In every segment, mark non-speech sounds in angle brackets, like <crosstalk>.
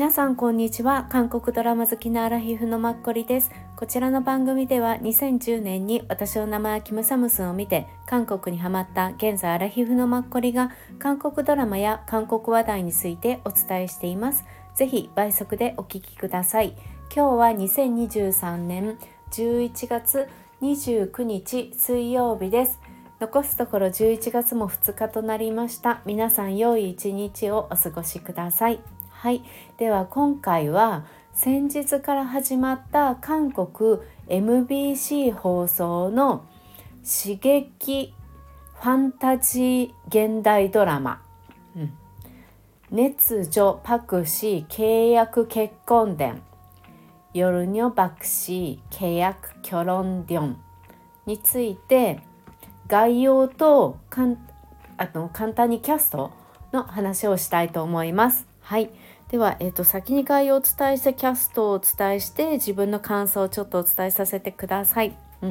皆さんこんにちは。韓国ドラマ好きなアラヒフのマッコリです。こちらの番組では2010年に私の名前はキムサムスンを見て韓国にハマった現在アラヒフのマッコリが韓国ドラマや韓国話題についてお伝えしています。ぜひ倍速でお聞きください。今日は2023年11月29日水曜日です。残すところ11月も2日となりました。皆さん良い一日をお過ごしください。はい。では今回は先日から始まった韓国 MBC 放送の「刺激ファンタジー現代ドラマ」「熱女パクシー契約結婚伝」「夜にょパクシー契約キョロンディョン」について概要とかんあの簡単にキャストの話をしたいと思います。はい、では、えーと、先に概要をお伝えしてキャストをお伝えして自分の感想をちょっとお伝えさせてください。うん、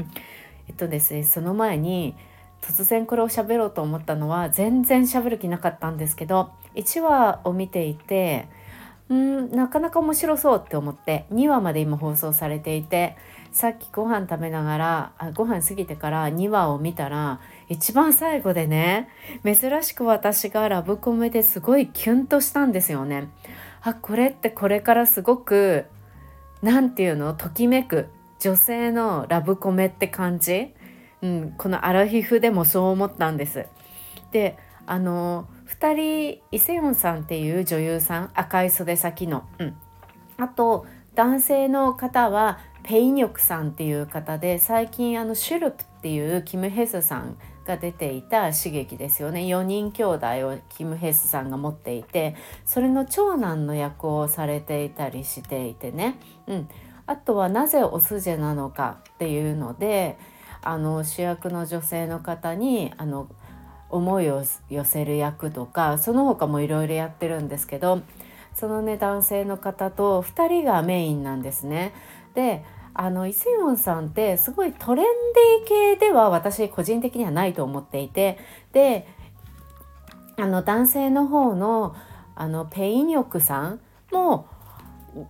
えっとですねその前に突然これを喋ろうと思ったのは全然喋る気なかったんですけど1話を見ていてうんなかなか面白そうって思って2話まで今放送されていてさっきご飯食べながらあご飯過ぎてから2話を見たら一番最後でね珍しく私がラブコメですごいキュンとしたんですよね。あこれってこれからすごく何て言うの？ときめく女性のラブコメって感じ、うん、このアラヒフでもそう思ったんです。であの2人イセヨンさんっていう女優さん赤い袖先の、うん、あと男性の方はペイニョクさんっていう方で最近あのシュルプっていうキム・ヘスさんが出ていた刺激ですよね。4人兄弟をキム・ヘスさんが持っていてそれの長男の役をされていたりしていてね、うん、あとはなぜオスジェなのかっていうのであの主役の女性の方にあの思いを寄せる役とかその他もいろいろやってるんですけどそのね男性の方と2人がメインなんですね。であのイセヨンさんってすごいトレンディ系では私個人的にはないと思っていてであの男性の方のあのペイニョクさんも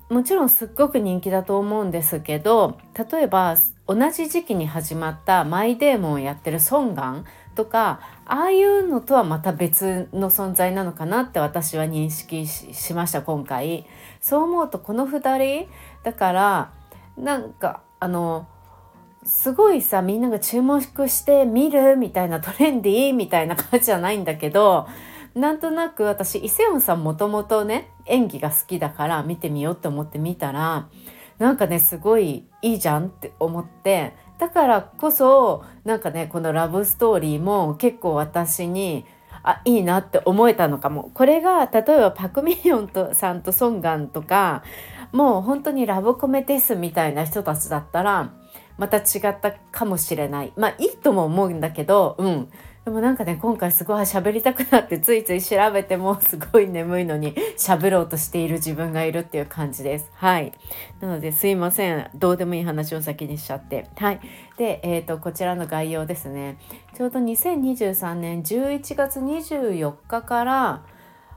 もちろんすっごく人気だと思うんですけど例えば同じ時期に始まったマイデーモンをやってるソンガンとかああいうのとはまた別の存在なのかなって私は認識しました今回。そう思うとこの2人だからなんかあのすごいさみんなが注目して見るみたいなトレンディーみたいな感じじゃないんだけどなんとなく私イセオンさんもともとね演技が好きだから見てみようって思って見たらなんかねすごいいいじゃんって思ってだからこそなんかねこのラブストーリーも結構私にあいいなって思えたのかも。これが例えばパク・ミヨンとさんとソンガンとかもう本当にラブコメですみたいな人たちだったらまた違ったかもしれないまあいいとも思うんだけどうんでもなんかね今回すごい喋りたくなってついつい調べてもすごい眠いのに喋ろうとしている自分がいるっていう感じです。はい。なのですいません。どうでもいい話を先にしちゃって。はい。で、えっ、ー、と、こちらの概要ですね。ちょうど2023年11月24日から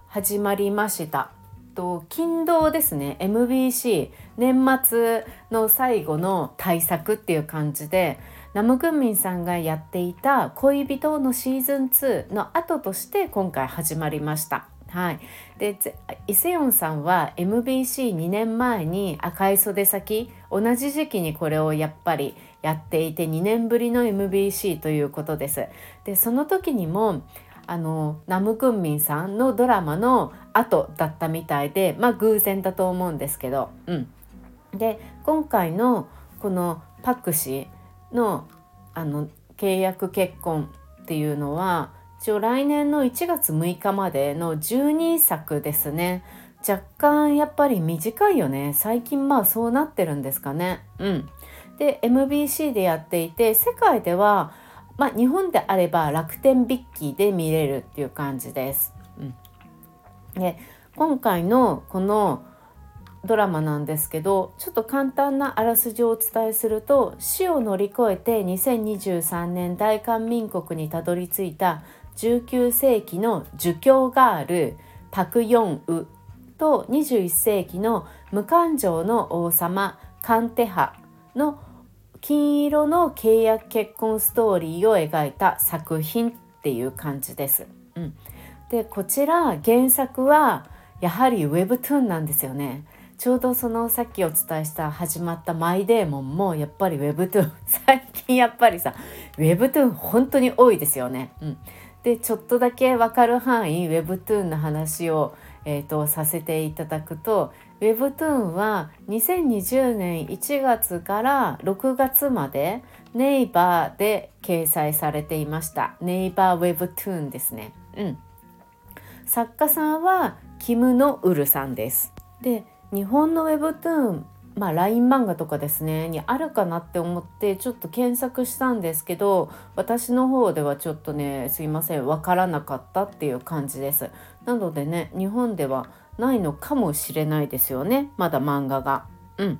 始まりました。と勤労ですね MBC 年末の最後の対策っていう感じでナム・グンミンさんがやっていた「恋人」のシーズン2の後として今回始まりました。はい、でイセヨンさんは MBC2 年前に赤い袖先同じ時期にこれをやっぱりやっていて2年ぶりの MBC ということです。でその時にもあのナム・クンミンさんのドラマの後だったみたいでまあ偶然だと思うんですけど、うん、で今回のこのパク氏のあの契約結婚っていうのは一応来年の1月6日までの12作ですね。若干やっぱり短いよね。最近まあそうなってるんですかね。うん。で MBC でやっていて世界ではまあ、日本であれば楽天ビッキーで見れるっていう感じです。うん、で今回のこのドラマなんですけどちょっと簡単なあらすじをお伝えすると死を乗り越えて2023年大韓民国にたどり着いた19世紀の儒教ガールパク・ヨンウと21世紀の無感情の王様カンテハの金色の契約結婚ストーリーを描いた作品っていう感じです。うん、でこちら原作はやはり Webtoon なんですよね。ちょうどそのさっきお伝えした始まったマイデーモンもやっぱり Webtoon <laughs> 最近やっぱりさ Webtoon 本当に多いですよね。うん、でちょっとだけ分かる範囲 Webtoon の話を、えーと、させていただくと Webtoon は2020年1月から6月までネイバーで掲載されていましたネイバー Webtoon ですね。うん、作家さんはキム・ノウルさんです。で日本の Webtoon まあ、LINE 漫画とかですねにあるかなって思ってちょっと検索したんですけど私の方ではちょっとねすいません分からなかったっていう感じです。なのでね日本ではないのかもしれないですよねまだ漫画が。うん。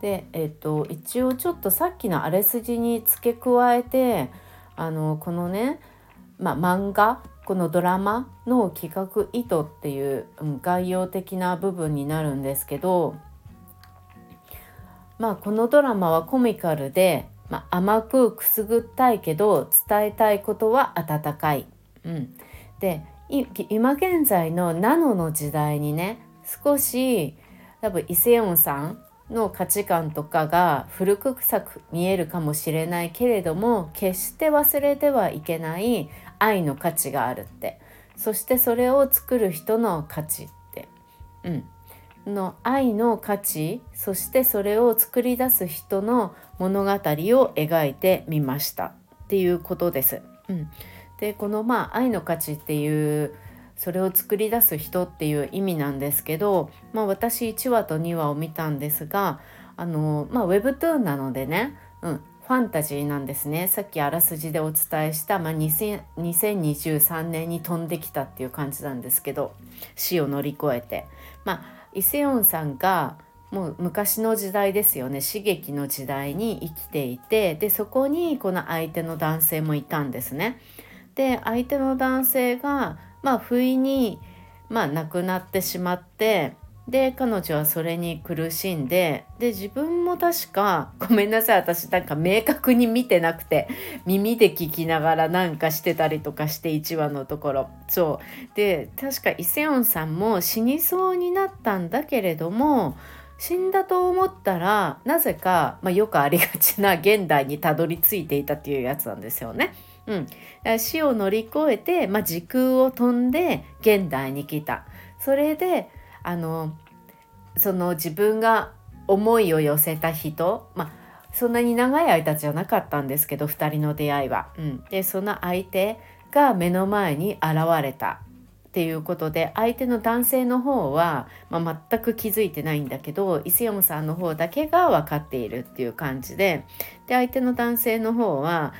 でえっ、と一応ちょっとさっきのあらすじに付け加えてあのこのね、まあ、漫画このドラマの企画意図っていう、うん、概要的な部分になるんですけどまあこのドラマはコミカルで、まあ、甘くくすぐったいけど伝えたいことは温かい。うん、で今現在のナノの時代にね少し多分イセヨンさんの価値観とかが古くさく見えるかもしれないけれども決して忘れてはいけない愛の価値があるって。そしてそれを作る人の価値って、うん、の愛の価値そしてそれを作り出す人の物語を描いてみました。っていうことです。うん、でこのまあ愛の価値っていうそれを作り出す人っていう意味なんですけど、まあ、私1話と2話を見たんですがあの、まあ、Webtoon なのでね、うん、ファンタジーなんですね。さっきあらすじでお伝えした、まあ、2023年に飛んできたっていう感じなんですけど死を乗り越えて。まあイセヨンさんがもう昔の時代ですよね刺激の時代に生きていてでそこにこの相手の男性もいたんですね。で相手の男性がまあ不意に、まあ、亡くなってしまってで彼女はそれに苦しんでで自分も確か <laughs> ごめんなさい私なんか明確に見てなくて耳で聞きながらなんかしてたりとかして1話のところそうで確かイセヨンさんも死にそうになったんだけれども死んだと思ったらなぜか、まあ、よくありがちな現代にたどり着いていたっていうやつなんですよね。うん、死を乗り越えて、まあ、時空を飛んで現代に来た。それであのその自分が思いを寄せた人まあそんなに長い間じゃなかったんですけど2人の出会いは。うん、でその相手が目の前に現れたっていうことで相手の男性の方は、まあ、全く気づいてないんだけどイスヨムさんの方だけが分かっているっていう感じでで相手の男性の方は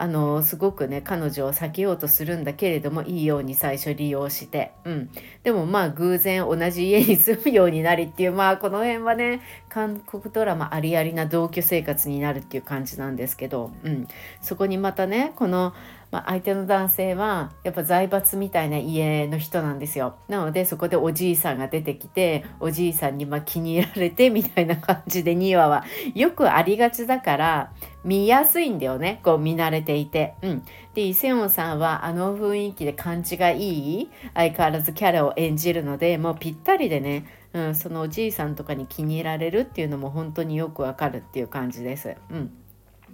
あのすごくね彼女を避けようとするんだけれどもいいように最初利用して、うん、でもまあ偶然同じ家に住むようになりっていうまあこの辺はね韓国ドラマありありな同居生活になるっていう感じなんですけど、うん、そこにまたねこのまあ、相手の男性はやっぱ財閥みたいな家の人なんですよ。なのでそこでおじいさんが出てきておじいさんにま気に入られてみたいな感じで2話は。よくありがちだから見やすいんだよね。こう見慣れていて。うん、でイ・セヨンさんはあの雰囲気で感じがいい？相変わらずキャラを演じるのでもうぴったりでね、うん、そのおじいさんとかに気に入られるっていうのも本当によくわかるっていう感じです。うん。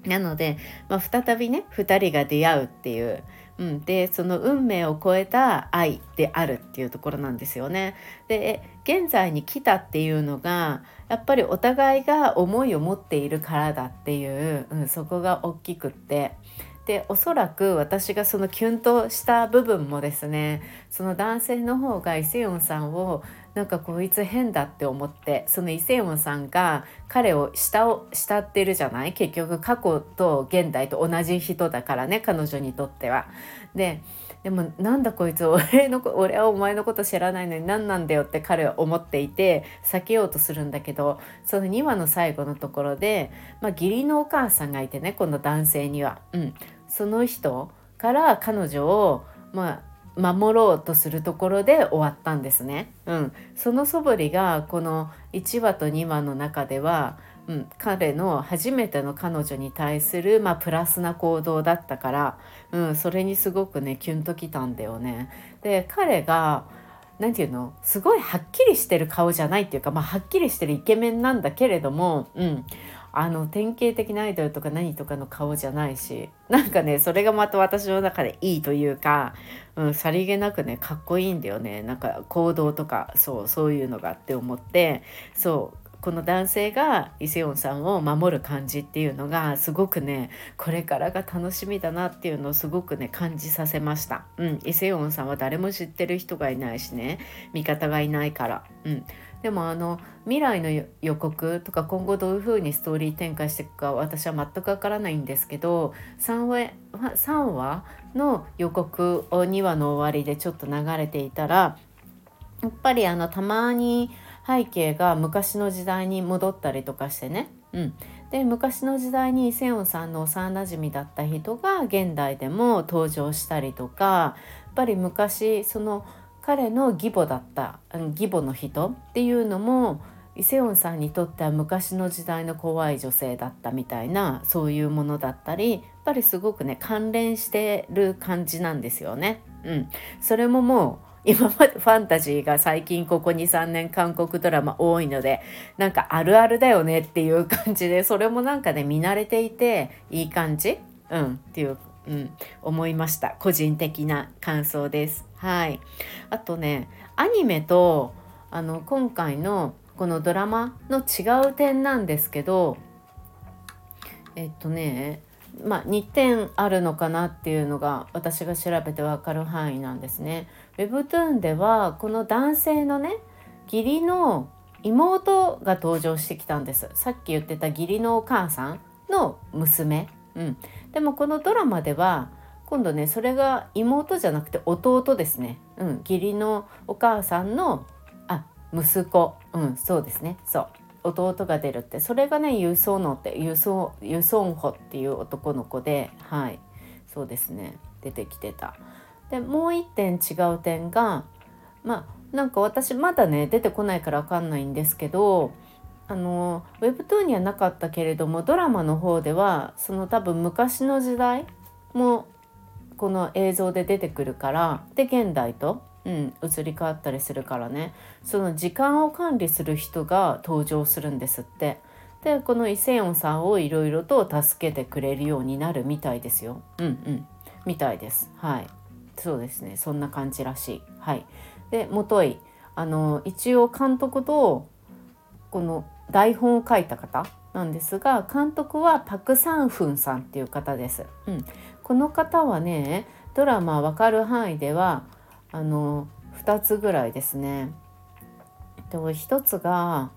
なので、まあ、再びね2人が出会うっていう、うん、でその運命を超えた愛であるっていうところなんですよね。で現在に来たっていうのがやっぱりお互いが思いを持っているからだっていう、うん、そこが大きくってでおそらく私がそのキュンとした部分もですねその男性の方がイセヨンさんをなんかこいつ変だって思ってそのイセヨンさんが彼を下を慕ってるじゃない？結局過去と現代と同じ人だからね彼女にとっては。ででもなんだこいつ俺の俺はお前のこと知らないのに何なんだよって彼は思っていて避けようとするんだけどその2話の最後のところで、まあ、義理のお母さんがいてねこの男性には。うん、その人から彼女をまあ守ろうとするところで終わったんですね。うん、その素振りがこの1話と2話の中では、うん、彼の初めての彼女に対する、まあ、プラスな行動だったから、うん、それにすごくねキュンときたんだよね。で彼が何て言うの？すごいはっきりしてる顔じゃないっていうか、まあ、はっきりしてるイケメンなんだけれども、うん、あの典型的なアイドルとか何とかの顔じゃないしなんかねそれがまた私の中でいいというか、うん、さりげなくねかっこいいんだよねなんか行動とかそうそういうのがって思ってそうこの男性がイセヨンさんを守る感じっていうのがすごくねこれからが楽しみだなっていうのをすごくね感じさせました。うん、イセヨンさんは誰も知ってる人がいないしね味方がいないから。うん、でもあの未来の予告とか今後どういう風にストーリー展開していくか私は全くわからないんですけど3話 ,3 話の予告を2話の終わりでちょっと流れていたらやっぱりあのたまに背景が昔の時代に戻ったりとかしてね、うん、で昔の時代にセヨンさんの幼なじみだった人が現代でも登場したりとかやっぱり昔その彼の義母だった義母の人っていうのもイセヨンさんにとっては昔の時代の怖い女性だったみたいなそういうものだったりやっぱりすごくね関連してる感じなんですよね。うん、それももう今までファンタジーが最近ここ23年韓国ドラマ多いのでなんかあるあるだよねっていう感じでそれもなんかね見慣れていていい感じ？うん。っていう、うん、思いました。個人的な感想です。はい。あとねアニメとあの今回のこのドラマの違う点なんですけどえっとねまあ、2点あるのかなっていうのが私が調べて分かる範囲なんですね。Webtoon ではこの男性のね義理の妹が登場してきたんです。さっき言ってた義理のお母さんの娘、うん、でもこのドラマでは今度ねそれが妹じゃなくて弟ですね、うん、義理のお母さんのあ息子。うんそうですね。そう。弟が出るって。それがねユソノってユソンホっていう男の子ではい。そうですね。出てきてた。でもう一点違う点がまあなんか私まだね出てこないから分かんないんですけどあのウェブトゥーンにはなかったけれどもドラマの方ではその多分昔の時代もこの映像で出てくるからで現代と、うん、移り変わったりするからねその時間を管理する人が登場するんですって。でこのイセヨンさんをいろいろと助けてくれるようになるみたいですよ。うんうんみたいです。はい。そうですねそんな感じらしい。はい、でもといあの一応監督とこの台本を書いた方なんですが監督はパク・サンフンさんっていう方です。うん、この方はねドラマ分かる範囲ではあの2つぐらいですね。で1つが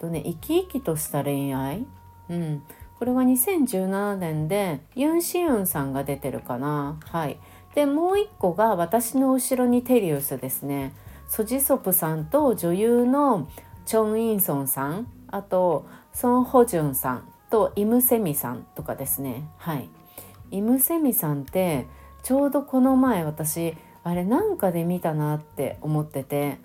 とね生き生きとした恋愛、うん、これは2017年でユン・シウンさんが出てるかな。はい。でもう一個が私の後ろにテリウスですね。ソジソプさんと女優のチョン・インソンさん。あとソン・ホジュンさんとイム・セミさんとかですね。はい。イム・セミさんってちょうどこの前私あれなんかで見たなって思ってて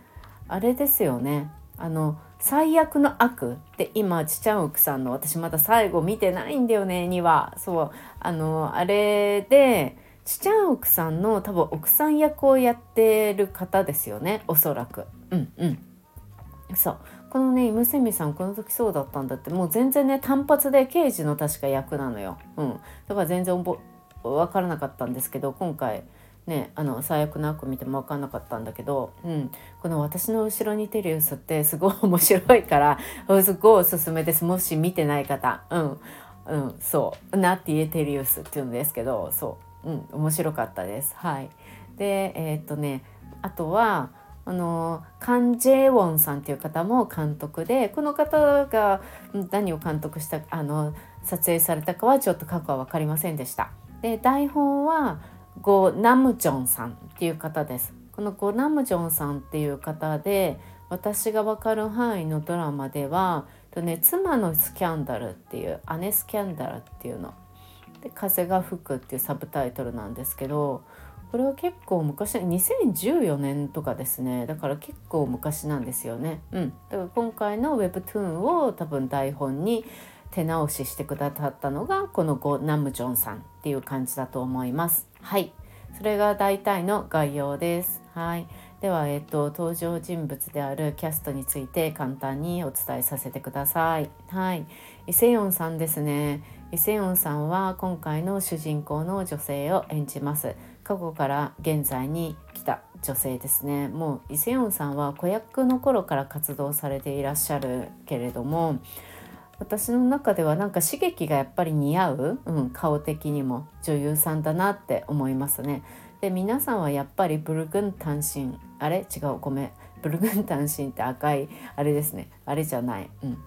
あれですよね。あの最悪の悪って今ちちゃん奥さんの私まだ最後見てないんだよねには。そう。あのあれでちちゃん奥さんの多分奥さん役をやってる方ですよねおそらく。うんうん。そう。このねイムセミさんこの時そうだったんだって。もう全然ね単発で刑事の確か役なのよ。うん。だから全然分からなかったんですけど今回ね、あの最悪な悪見ても分かんなかったんだけど、うん、この「私の後ろにテリウス」ってすごい面白いからすごいおすすめです。もし見てない方うん、うん、そう「ナティエテリウス」っていうんですけどそう。うん、面白かったです。はい、でえー、っとねあとはあのカン・ジェウォンさんっていう方も監督でこの方が何を監督したあの撮影されたかはちょっと過去は分かりませんでした。で台本はゴ・ナムジョンさんっていう方です。このゴ・ナムジョンさんっていう方で私が分かる範囲のドラマではと、ね「妻のスキャンダル」っていう「姉スキャンダル」っていうので「風が吹く」っていうサブタイトルなんですけどこれは結構昔2014年とかですねだから結構昔なんですよね。うん、だから今回の Webtoon を多分台本に手直ししてくださったのがこのゴ・ナムジョンさんっていう感じだと思います。はいそれが大体の概要です。はい。では、えっと、登場人物であるキャストについて簡単にお伝えさせてください。はい。イセヨンさんですね。イセヨンさんは今回の主人公の女性を演じます。過去から現在に来た女性ですね。もうイセヨンさんは子役の頃から活動されていらっしゃるけれども、私の中ではなんか刺激がやっぱり似合う、うん、顔的にも女優さんだなって思いますね。で皆さんはやっぱりブルグン単身あれ？違うごめん。ブルグン単身って赤いあれですね。あれじゃない。うん。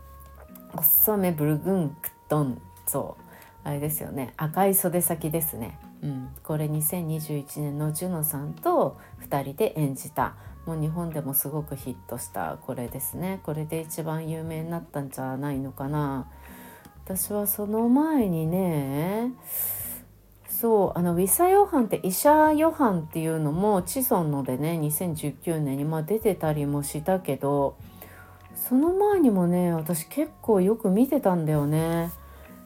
おっそめブルグンクトンそうあれですよね。赤い袖先ですね。うん、これ2021年のジュノさんと2人で演じた。もう日本でもすごくヒットしたこれですね。これで一番有名になったんじゃないのかな。私はその前にねそうあのウィサ・ヨハンって医者ヨハンっていうのもチソンのでね2019年にま出てたりもしたけどその前にもね私結構よく見てたんだよね。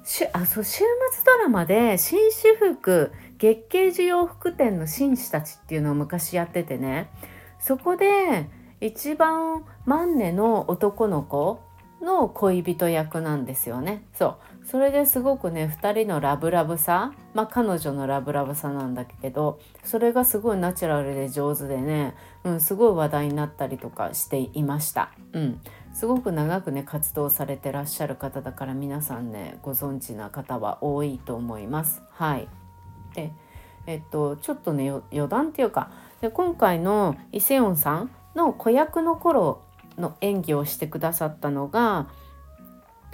しあそう週末ドラマで紳士服月経需要服店の紳士たちっていうのを昔やっててね。そこで一番万年の男の子の恋人役なんですよね。そう。それですごくね2人のラブラブさまあ彼女のラブラブさなんだけどそれがすごいナチュラルで上手でね、うん、すごい話題になったりとかしていました。うん、すごく長くね活動されてらっしゃる方だから皆さんねご存知な方は多いと思います。はい。えっとちょっとね余談っていうかで今回のイセヨンさんの子役の頃の演技をしてくださったのが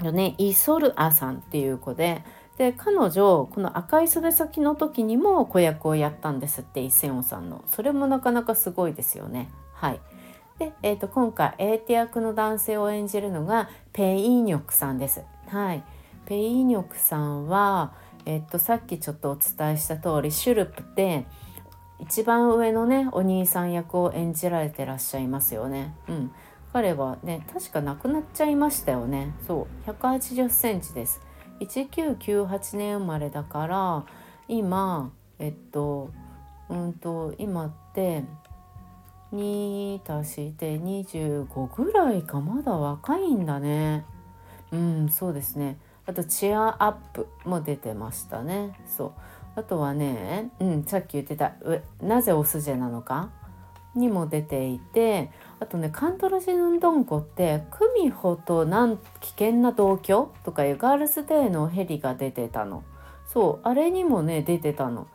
ねイソルアさんっていう子でで彼女この赤い袖先の時にも子役をやったんですってイ・セヨンさんの。それもなかなかすごいですよね。はい。で、えーと、今回エーテ役の男性を演じるのがペイニョクさんです。はい。ペイニョクさんはえっ、とさっきちょっとお伝えした通りシュルプで一番上のねお兄さん役を演じられてらっしゃいますよね。うん。彼はね確か亡くなっちゃいましたよね。そう。180センチです。1998年生まれだから今えっとうんと今って2足して25ぐらいか。まだ若いんだね。うんそうですね。あとチアアップも出てましたね。そう。あとはね、うん、さっき言ってたなぜオスジェなのか？にも出ていてあとねカントロジヌンドンコってクミホとなん危険な同居とかいうガールズデーのヘリが出てたの。そうあれにもね出てたの。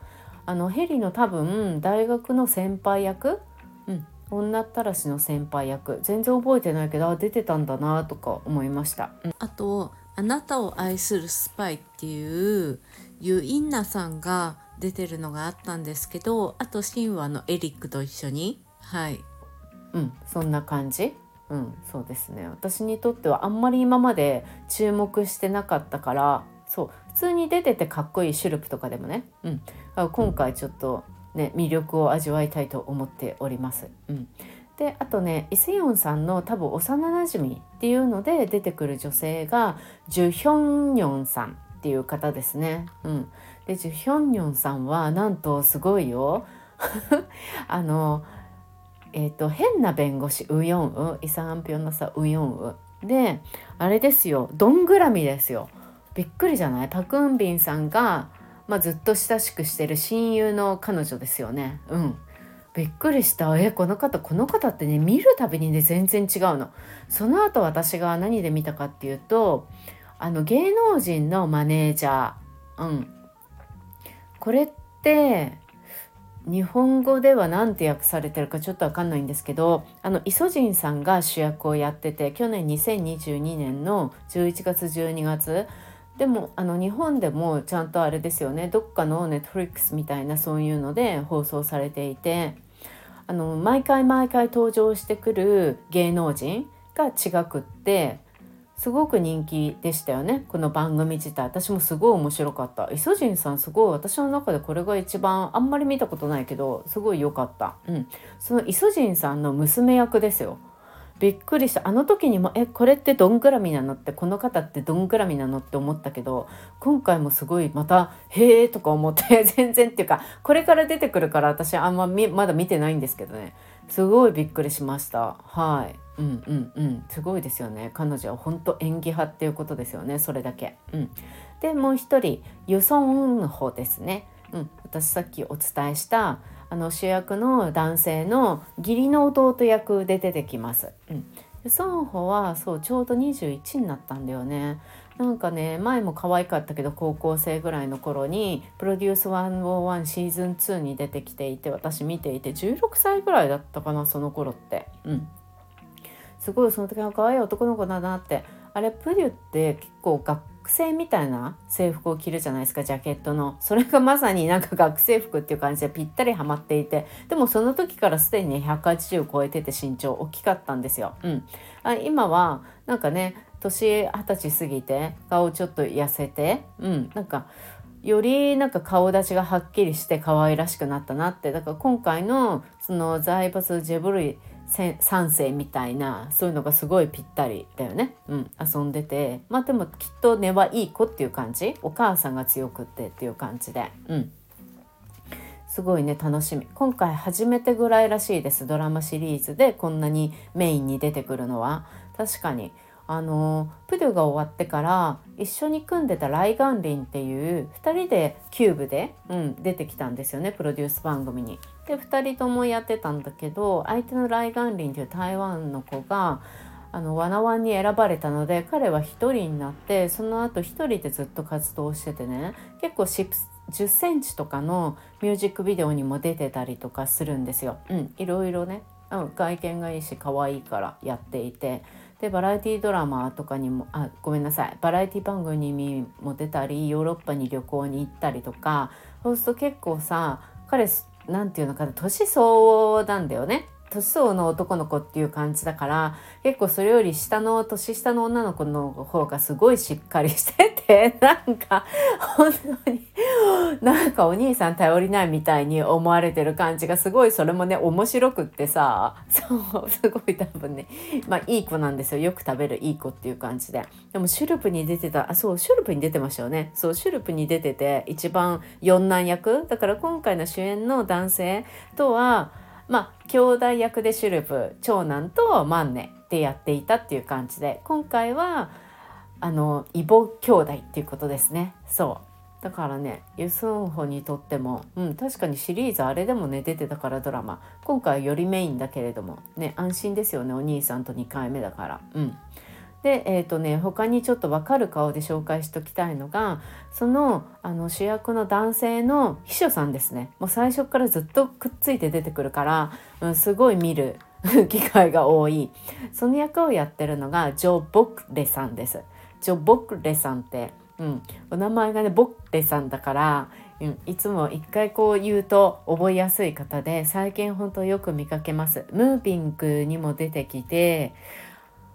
あのヘリの多分大学の先輩役？うん女ったらしの先輩役。全然覚えてないけど出てたんだなとか思いました、うん、あと「あなたを愛するスパイ」っていうユインナさんが出てるのがあったんですけどあと神話のエリックと一緒に。はい。うんそんな感じ。うんそうですね。私にとってはあんまり今まで注目してなかったからそう普通に出ててかっこいいシュルプとかでもね、うん、今回ちょっとね魅力を味わいたいと思っております。うん、であとねイ・セヨンさんの多分幼なじみっていうので出てくる女性がジュ・ヒョンニョンさんっていう方ですね。うん、でジュ・ヒョンニョンさんはなんとすごいよ。<laughs> あのえーと、変な弁護士ウヨンウイサンピョンのさウヨンウ。であれですよ。どんぐらみですよ。びっくりじゃない？パクンビンさんが、まあ、ずっと親しくしてる親友の彼女ですよね。うん。びっくりした。えこの方この方ってね見るたびにね全然違うの。その後私が何で見たかっていうとあの芸能人のマネージャー。うん。これって日本語では何て訳されてるかちょっと分かんないんですけどあのイソジンさんが主役をやってて去年2022年の11月12月でもあの日本でもちゃんとあれですよね。どっかのネットフリックスみたいなそういうので放送されていて。あの毎回毎回登場してくる芸能人が違くってすごく人気でしたよね。この番組自体。私もすごい面白かった。イソジンさんすごい。私の中でこれが一番あんまり見たことないけどすごい良かった。うん。そのイソジンさんの娘役ですよ。びっくりした。あの時にもえこれってどんぐらみなのってこの方ってどんぐらみなのって思ったけど今回もすごいまた「へえ」とか思って <laughs> 全然っていうかこれから出てくるから私あんままだ見てないんですけどね。すごいびっくりしました。はい。うんうんうん。すごいですよね。彼女は本当演技派っていうことですよね。それだけ。うん、でもう一人ユソンの方ですね。うん、私さっきお伝えしたあの主役の男性の義理の弟役で出てきます。うん、ソンホはそうちょうど21になったんだよね。なんかね前も可愛かったけど高校生ぐらいの頃に「プロデュース101シーズン2」に出てきていて私見ていて16歳ぐらいだったかなその頃って。うんすごいその時は可愛い男の子だなってあれプデュって結構学生みたいな制服を着るじゃないですかジャケットの。それがまさになんか <laughs> 学生服っていう感じでぴったりはまっていてでもその時からすでに、ね、180超えてて身長大きかったんですよ。うん、あ今はなんかね年二十歳過ぎて顔ちょっと痩せて、うん、なんかよりなんか顔立ちがはっきりして可愛らしくなったなって。だから今回のその財閥ジェブルイ3世みたいなそういうのがすごいぴったりだよね、うん、遊んでて。まあでもきっと根はいい子っていう感じ。お母さんが強くってっていう感じで、うん、すごいね楽しみ。今回初めてぐらいらしいです。ドラマシリーズでこんなにメインに出てくるのは。確かにあのプドゥが終わってから一緒に組んでたライガンリンっていう2人でキューブで、うん、出てきたんですよねプロデュース番組に。で2人ともやってたんだけど相手のライガンリンっていう台湾の子があのワナワンに選ばれたので彼は1人になってその後1人でずっと活動しててね結構10センチとかのミュージックビデオにも出てたりとかするんですよ。うん、いろいろね、うん、外見がいいし可愛いからやっていて。でバラエティドラマとかにもあごめんなさい。バラエティ番組にも出たりヨーロッパに旅行に行ったりとかそうすると結構さ彼なんていうのかな年相応なんだよね。年相応の男の子っていう感じだから結構それより下の年下の女の子の方がすごいしっかりしてて <laughs> なんか本当になんかお兄さん頼りないみたいに思われてる感じがすごいそれもね面白くってさそうすごい多分ねまあいい子なんですよ。よく食べるいい子っていう感じで。でもシュルプに出てたあそうシュルプに出てましたよね。そうシュルプに出てて一番四男役。だから今回の主演の男性とはまあ兄弟役でシュルプ長男とマンネでやっていたっていう感じで。今回はあの異母兄弟っていうことですね。そう。だからねユスンホにとっても、うん、確かにシリーズあれでもね出てたからドラマ。今回よりメインだけれどもね安心ですよねお兄さんと2回目だから。うん。でえっ、ー、とね他にちょっと分かる顔で紹介しときたいのがそのあの主役の男性の秘書さんですね。もう最初からずっとくっついて出てくるから、うん、すごい見る <laughs> 機会が多い。その役をやってるのがジョ・ボクレさんです。ジョ・ボクレさんって、うん、お名前がねボクレさんだからうん、いつも一回こう言うと覚えやすい方で最近本当よく見かけます。ムービングにも出てきて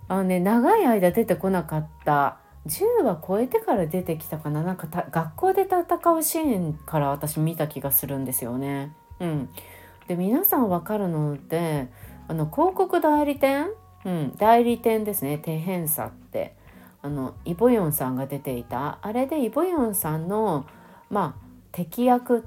あのね長い間出てこなかった10話超えてから出てきたかななんか学校で戦うシーンから私見た気がするんですよね。うん、で皆さん分かるのであの広告代理店、うん、代理店ですね。テヘンサって。あのイ・ボヨンさんが出ていたあれでイ・ボヨンさんのまあ敵役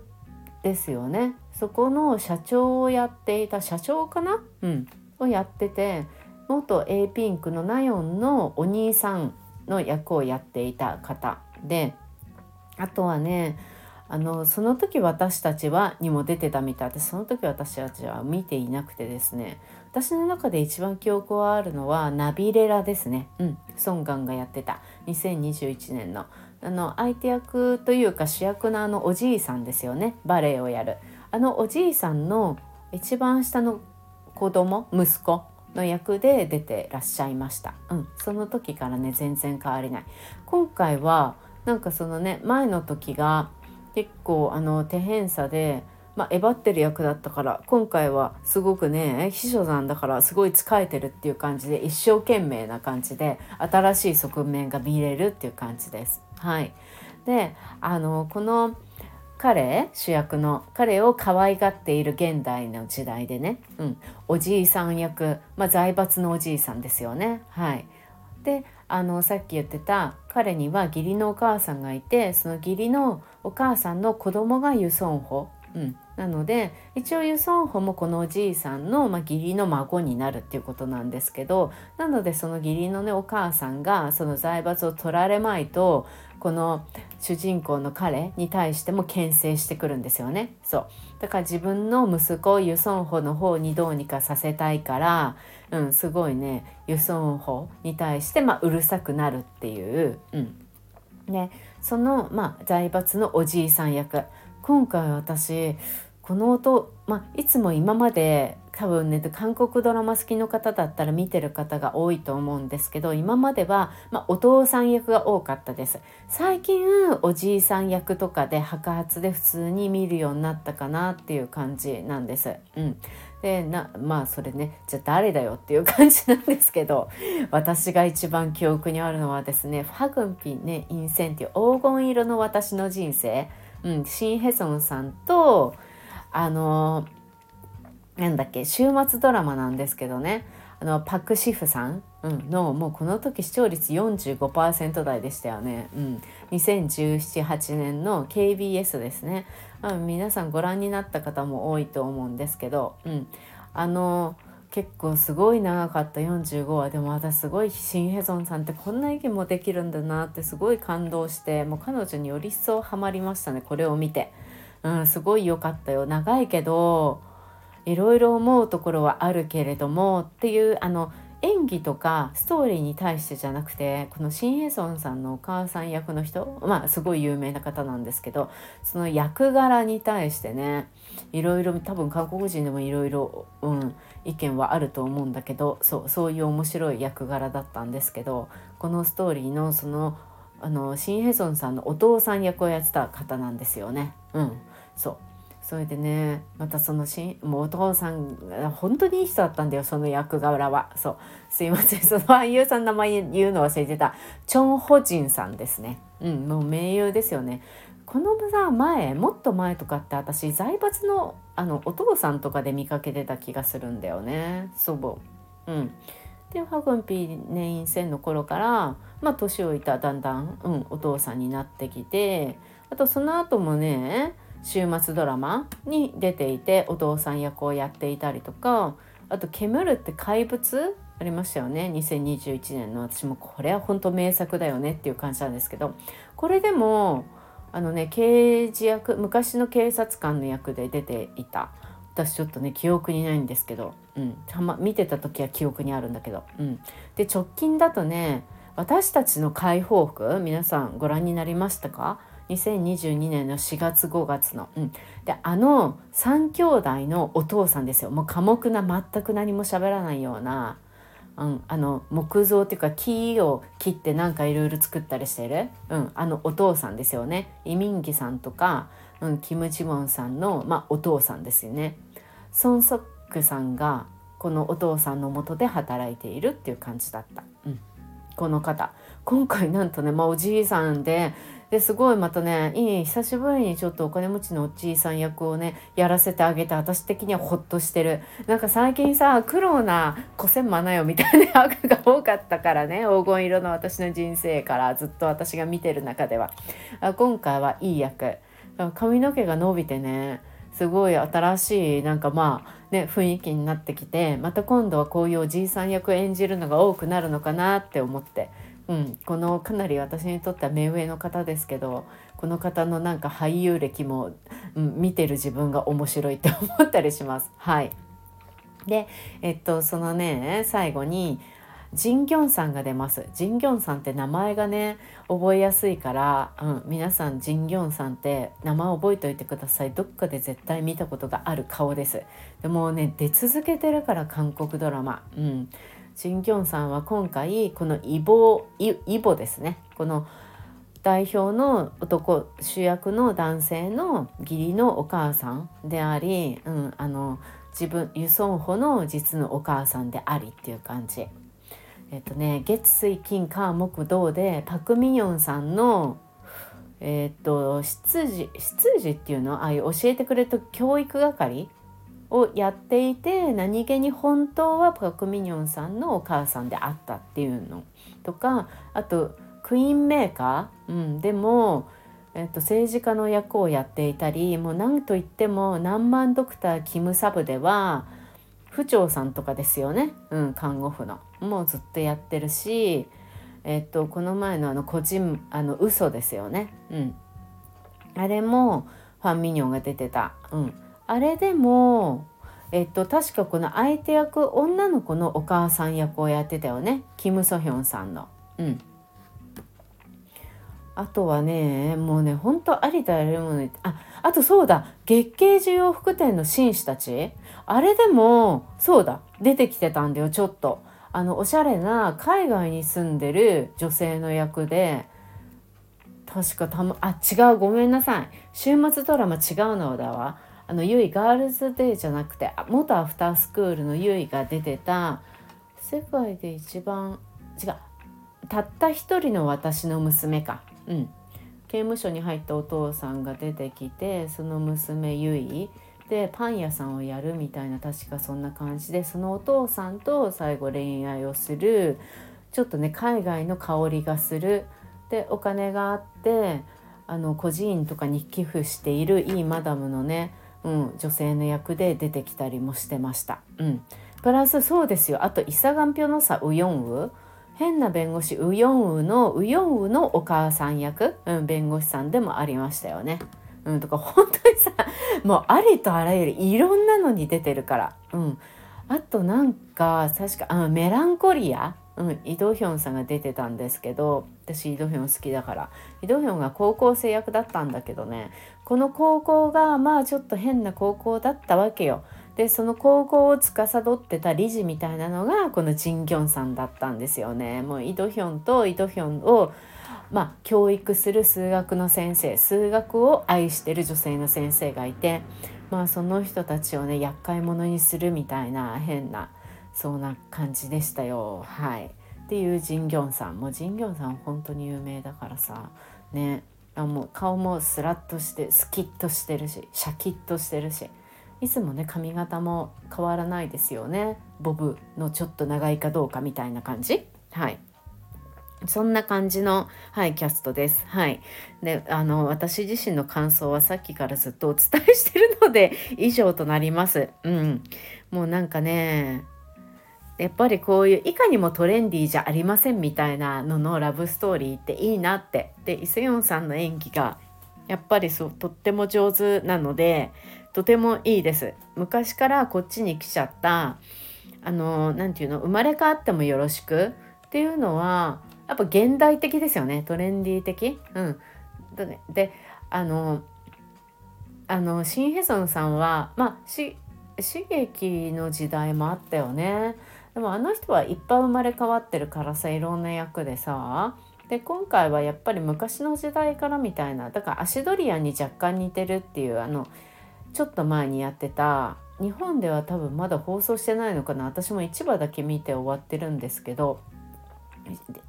ですよね。そこの社長をやっていた社長かな、うん、をやってて元 A ピンクのナヨンのお兄さんの役をやっていた方であとはねあのその時私たちはにも出てたみたいでその時私たちは見ていなくてですね私の中で一番記憶はあるのはナビレラですね。うん。ソンガンがやってた。2021年の。あの相手役というか主役のあのおじいさんですよね。バレエをやる。あのおじいさんの一番下の子供息子の役で出てらっしゃいました、うん、その時からね全然変わりない。今回はなんかそのね前の時が結構あの手偏差でまあ、えばってる役だったから今回はすごくね秘書さんだからすごい使えてるっていう感じで一生懸命な感じで新しい側面が見れるっていう感じです。はい、であのこの彼主役の彼を可愛がっている現代の時代でね、うん、おじいさん役、まあ、財閥のおじいさんですよね。はい、であのさっき言ってた彼には義理のお母さんがいてその義理のお母さんの子供がユソンホ、うん、なので一応ユソンホもこのおじいさんの、まあ、義理の孫になるっていうことなんですけどなのでその義理のねお母さんがその財閥を取られまいとこの主人公の彼に対しても牽制してくるんですよね。そう。だから自分の息子ユソンホの方にどうにかさせたいから、うん、すごいねユソンホに対して、まあ、うるさくなるっていう、うん。ね、その、まあ、財閥のおじいさん役。今回私この音、まあ、いつも今まで多分ね韓国ドラマ好きの方だったら見てる方が多いと思うんですけど今までは、まあ、お父さん役が多かったです。最近おじいさん役とかで白髪で普通に見るようになったかなっていう感じなんです。うん、でなまあそれねじゃあ誰だよっていう感じなんですけど私が一番記憶にあるのはですねファグンピねインセンティ黄金色の私の人生、うん、シン・ヘソンさんとあのなんだっけ週末ドラマなんですけどね。あのパク・シフさん、うん、のもうこの時視聴率45%台でしたよね、うん、2017,8年の KBS ですね、まあ、皆さんご覧になった方も多いと思うんですけど、うん、あの結構すごい長かった。45話でも私すごいシン・ヘゾンさんってこんな息もできるんだなってすごい感動して。もう彼女により一層ハマりましたね。これを見て。うん、すごい良かったよ。長いけどいろいろ思うところはあるけれどもっていうあの演技とかストーリーに対してじゃなくてこのシン・エソンさんのお母さん役の人まあすごい有名な方なんですけどその役柄に対してねいろいろ多分韓国人でもいろいろ意見はあると思うんだけどそうそういう面白い役柄だったんですけどこのストーリーのそのあのシン・ヘソンさんのお父さん役をやってた方なんですよね。うんそうそれでねまたそのしもうお父さん本当にいい人だったんだよその役柄は。そう。すいません。<laughs> その俳優さんの名前言うの忘れてた。チョン・ホジンさんですね。うんもう名優ですよね。このさ前もっと前とかって私財閥のあのお父さんとかで見かけてた気がするんだよね。祖母。うん。でファグンピー年院戦の頃からまあ年老いただんだん、うん、お父さんになってきてあとその後もね週末ドラマに出ていてお父さん役をやっていたりとかあと「煙るって怪物」ありましたよね。2021年の私もこれは本当名作だよねっていう感じなんですけどこれでもあのね刑事役昔の警察官の役で出ていた。私ちょっとね記憶にないんですけど、うん、たま見てた時は記憶にあるんだけど、うん、で直近だとね私たちの解放服皆さんご覧になりましたか？2022年の4月5月の、うん、であの3兄弟のお父さんですよ。もう寡黙な全く何も喋らないような、うん、あの木造っていうか木を切ってなんかいろいろ作ったりしてる、うん、あのお父さんですよね。イミンギさんとか、うん、キム・ジモンさんの、まあ、お父さんですよね。ソン・ソックさんがこのお父さんのもとで働いているっていう感じだった、うん、この方。今回なんとね、まあ、おじいさんでですごいまたねいい久しぶりにちょっとお金持ちのおじいさん役をねやらせてあげて私的にはホッとしてる。なんか最近さ苦労な古銭マナよみたいな <laughs> 役が多かったからね黄金色の私の人生からずっと私が見てる中では。今回はいい役。髪の毛が伸びてねすごい新しいなんかまあね雰囲気になってきてまた今度はこういうおじいさん役演じるのが多くなるのかなって思って。うん、このかなり私にとっては目上の方ですけどこの方のなんか俳優歴も、うん、見てる自分が面白いって思ったりします。はいでえっとそのね最後にジンギョンさんが出ます。ジンギョンさんって名前がね覚えやすいから、うん、皆さんジンギョンさんって名前覚えておいてください。どっかで絶対見たことがある顔です。でもね出続けてるから韓国ドラマ。うんジンギョンさんは今回このイボイボですねこの代表の男主役の男性の義理のお母さんであり、うん、あの自分ユソンホの実のお母さんでありっていう感じ。えっとね月水金火木土でパク・ミヨンさんのえっと執事執事っていうの？ああいう教えてくれた教育係をやっていて何気に本当はパク・ミニョンさんのお母さんであったっていうのとかあとクイーンメーカー、うん、でも、えっと、政治家の役をやっていたりもう何といっても何万ドクターキムサブでは府長さんとかですよね、うん、看護婦の。もうずっとやってるし、えっと、この前のあの個人あの嘘ですよね、うん、あれもファン・ミニョンが出てた、うん、あれでもえっと確かこの相手役女の子のお母さん役をやってたよね。キム・ソヒョンさんの。うん。あとはねもうねほんとありとあらゆるものああとそうだ。月経需要服店の紳士たち。あれでもそうだ。出てきてたんだよちょっと。あのおしゃれな海外に住んでる女性の役で確かたまあ違う。ごめんなさい。週末ドラマ違うのだわ。あのゆいガールズデーじゃなくて元アフタースクールのゆいが出てた世界で一番違うたった一人の私の娘か。うん。刑務所に入ったお父さんが出てきてその娘ゆいでパン屋さんをやるみたいな確かそんな感じでそのお父さんと最後恋愛をするちょっとね海外の香りがする。でお金があってあの孤児院とかに寄付しているいいマダムのねうん、女性の役で出てきたりもしてました。うん、プラスそうですよ。あとイサガンピョのさウヨンウ。変な弁護士ウヨンウのウヨンウのお母さん役、うん、弁護士さんでもありましたよね。うん、とか本当にさ <laughs> もうありとあらゆるいろんなのに出てるから。うん、あとなんか確かあメランコリア。うん、イ・ドヒョンさんが出てたんですけど私イ・ドヒョン好きだから。イ・ドヒョンが高校生役だったんだけどね。この高校がまあちょっと変な高校だったわけよ。でその高校を司ってた理事みたいなのがこのジン・ギョンさんだったんですよね。もうイ・ドヒョンとイ・ドヒョンをまあ、教育する数学の先生数学を愛してる女性の先生がいて、まあ、その人たちをね厄介者にするみたいな変なそんな感じでしたよはいっていうジンギョンさんもうジンギョンさん本当に有名だからさねあもう顔もスラッとしてスキッとしてるしシャキッとしてるしいつもね髪型も変わらないですよねボブのちょっと長いかどうかみたいな感じはいそんな感じの、はい、キャストです。はい。で、あの、私自身の感想はさっきからずっとお伝えしてるので、以上となります。うん。もうなんかね、やっぱりこういういかにもトレンディーじゃありませんみたいなののラブストーリーっていいなって。でイセヨンさんの演技がやっぱりそうとっても上手なのでとてもいいです。昔からこっちに来ちゃったあの何て言うの生まれ変わってもよろしくっていうのはやっぱ現代的ですよね。トレンディー的。うん。であのあのシン・ヘソンさんはまあし刺激の時代もあったよね。でもあの人はいっぱい生まれ変わってるからさいろんな役でさで今回はやっぱり昔の時代からみたいなだからアシドリアに若干似てるっていうあのちょっと前にやってた日本では多分まだ放送してないのかな。私も1話だけ見て終わってるんですけど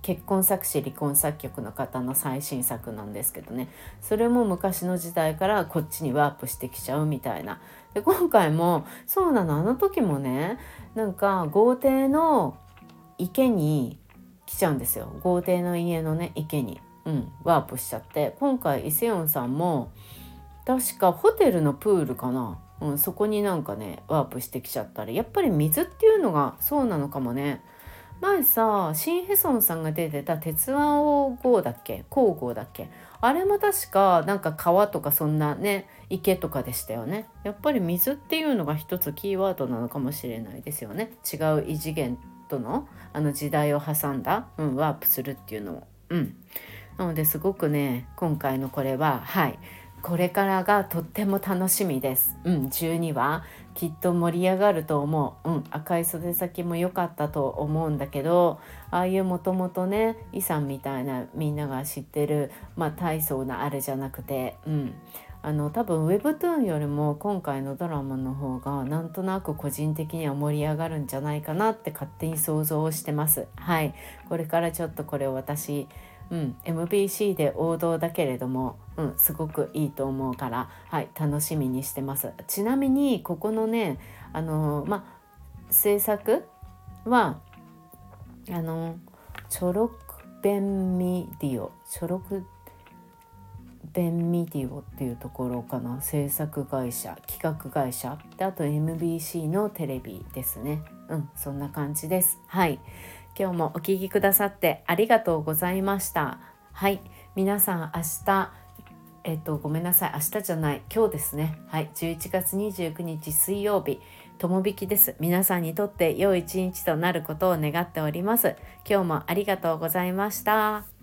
結婚作詞離婚作曲の方の最新作なんですけどね。それも昔の時代からこっちにワープしてきちゃうみたいな。で今回もそうなのあの時もねなんか豪邸の池に来ちゃうんですよ。豪邸の家のね池に、うん、ワープしちゃって。今回イセヨンさんも確かホテルのプールかな、うん、そこになんかねワープしてきちゃったり。やっぱり水っていうのがそうなのかもね。前さシン・ヘソンさんが出てた「鉄腕王号」だっけ？皇后だっけ？あれも確かなんか川とかそんなね池とかでしたよね。やっぱり水っていうのが一つキーワードなのかもしれないですよね。違う異次元とのあの時代を挟んだ、うん、ワープするっていうのもうん。なのですごくね今回のこれははい。これからがとっても楽しみです。うん、12話。きっと盛り上がると思う、うん、赤い袖先も良かったと思うんだけどああいうもともとねイさんみたいなみんなが知ってる、まあ、大層なあれじゃなくて、うん、あの多分 Webtoon よりも今回のドラマの方がなんとなく個人的には盛り上がるんじゃないかなって勝手に想像してます。はい。これからちょっとこれを私うん、MBC で王道だけれども、うん、すごくいいと思うから、はい、楽しみにしてます。ちなみにここのねあのま制作はあのチョロクベンミディオチョロクベンミディオっていうところかな。制作会社企画会社。であと MBC のテレビですね。うんそんな感じです。はい。今日もお聴きくださってありがとうございました。はい。皆さん明日えっとごめんなさい。明日じゃない。今日ですね。はい。11月29日水曜日。友引きです。皆さんにとって良い一日となることを願っております。今日もありがとうございました。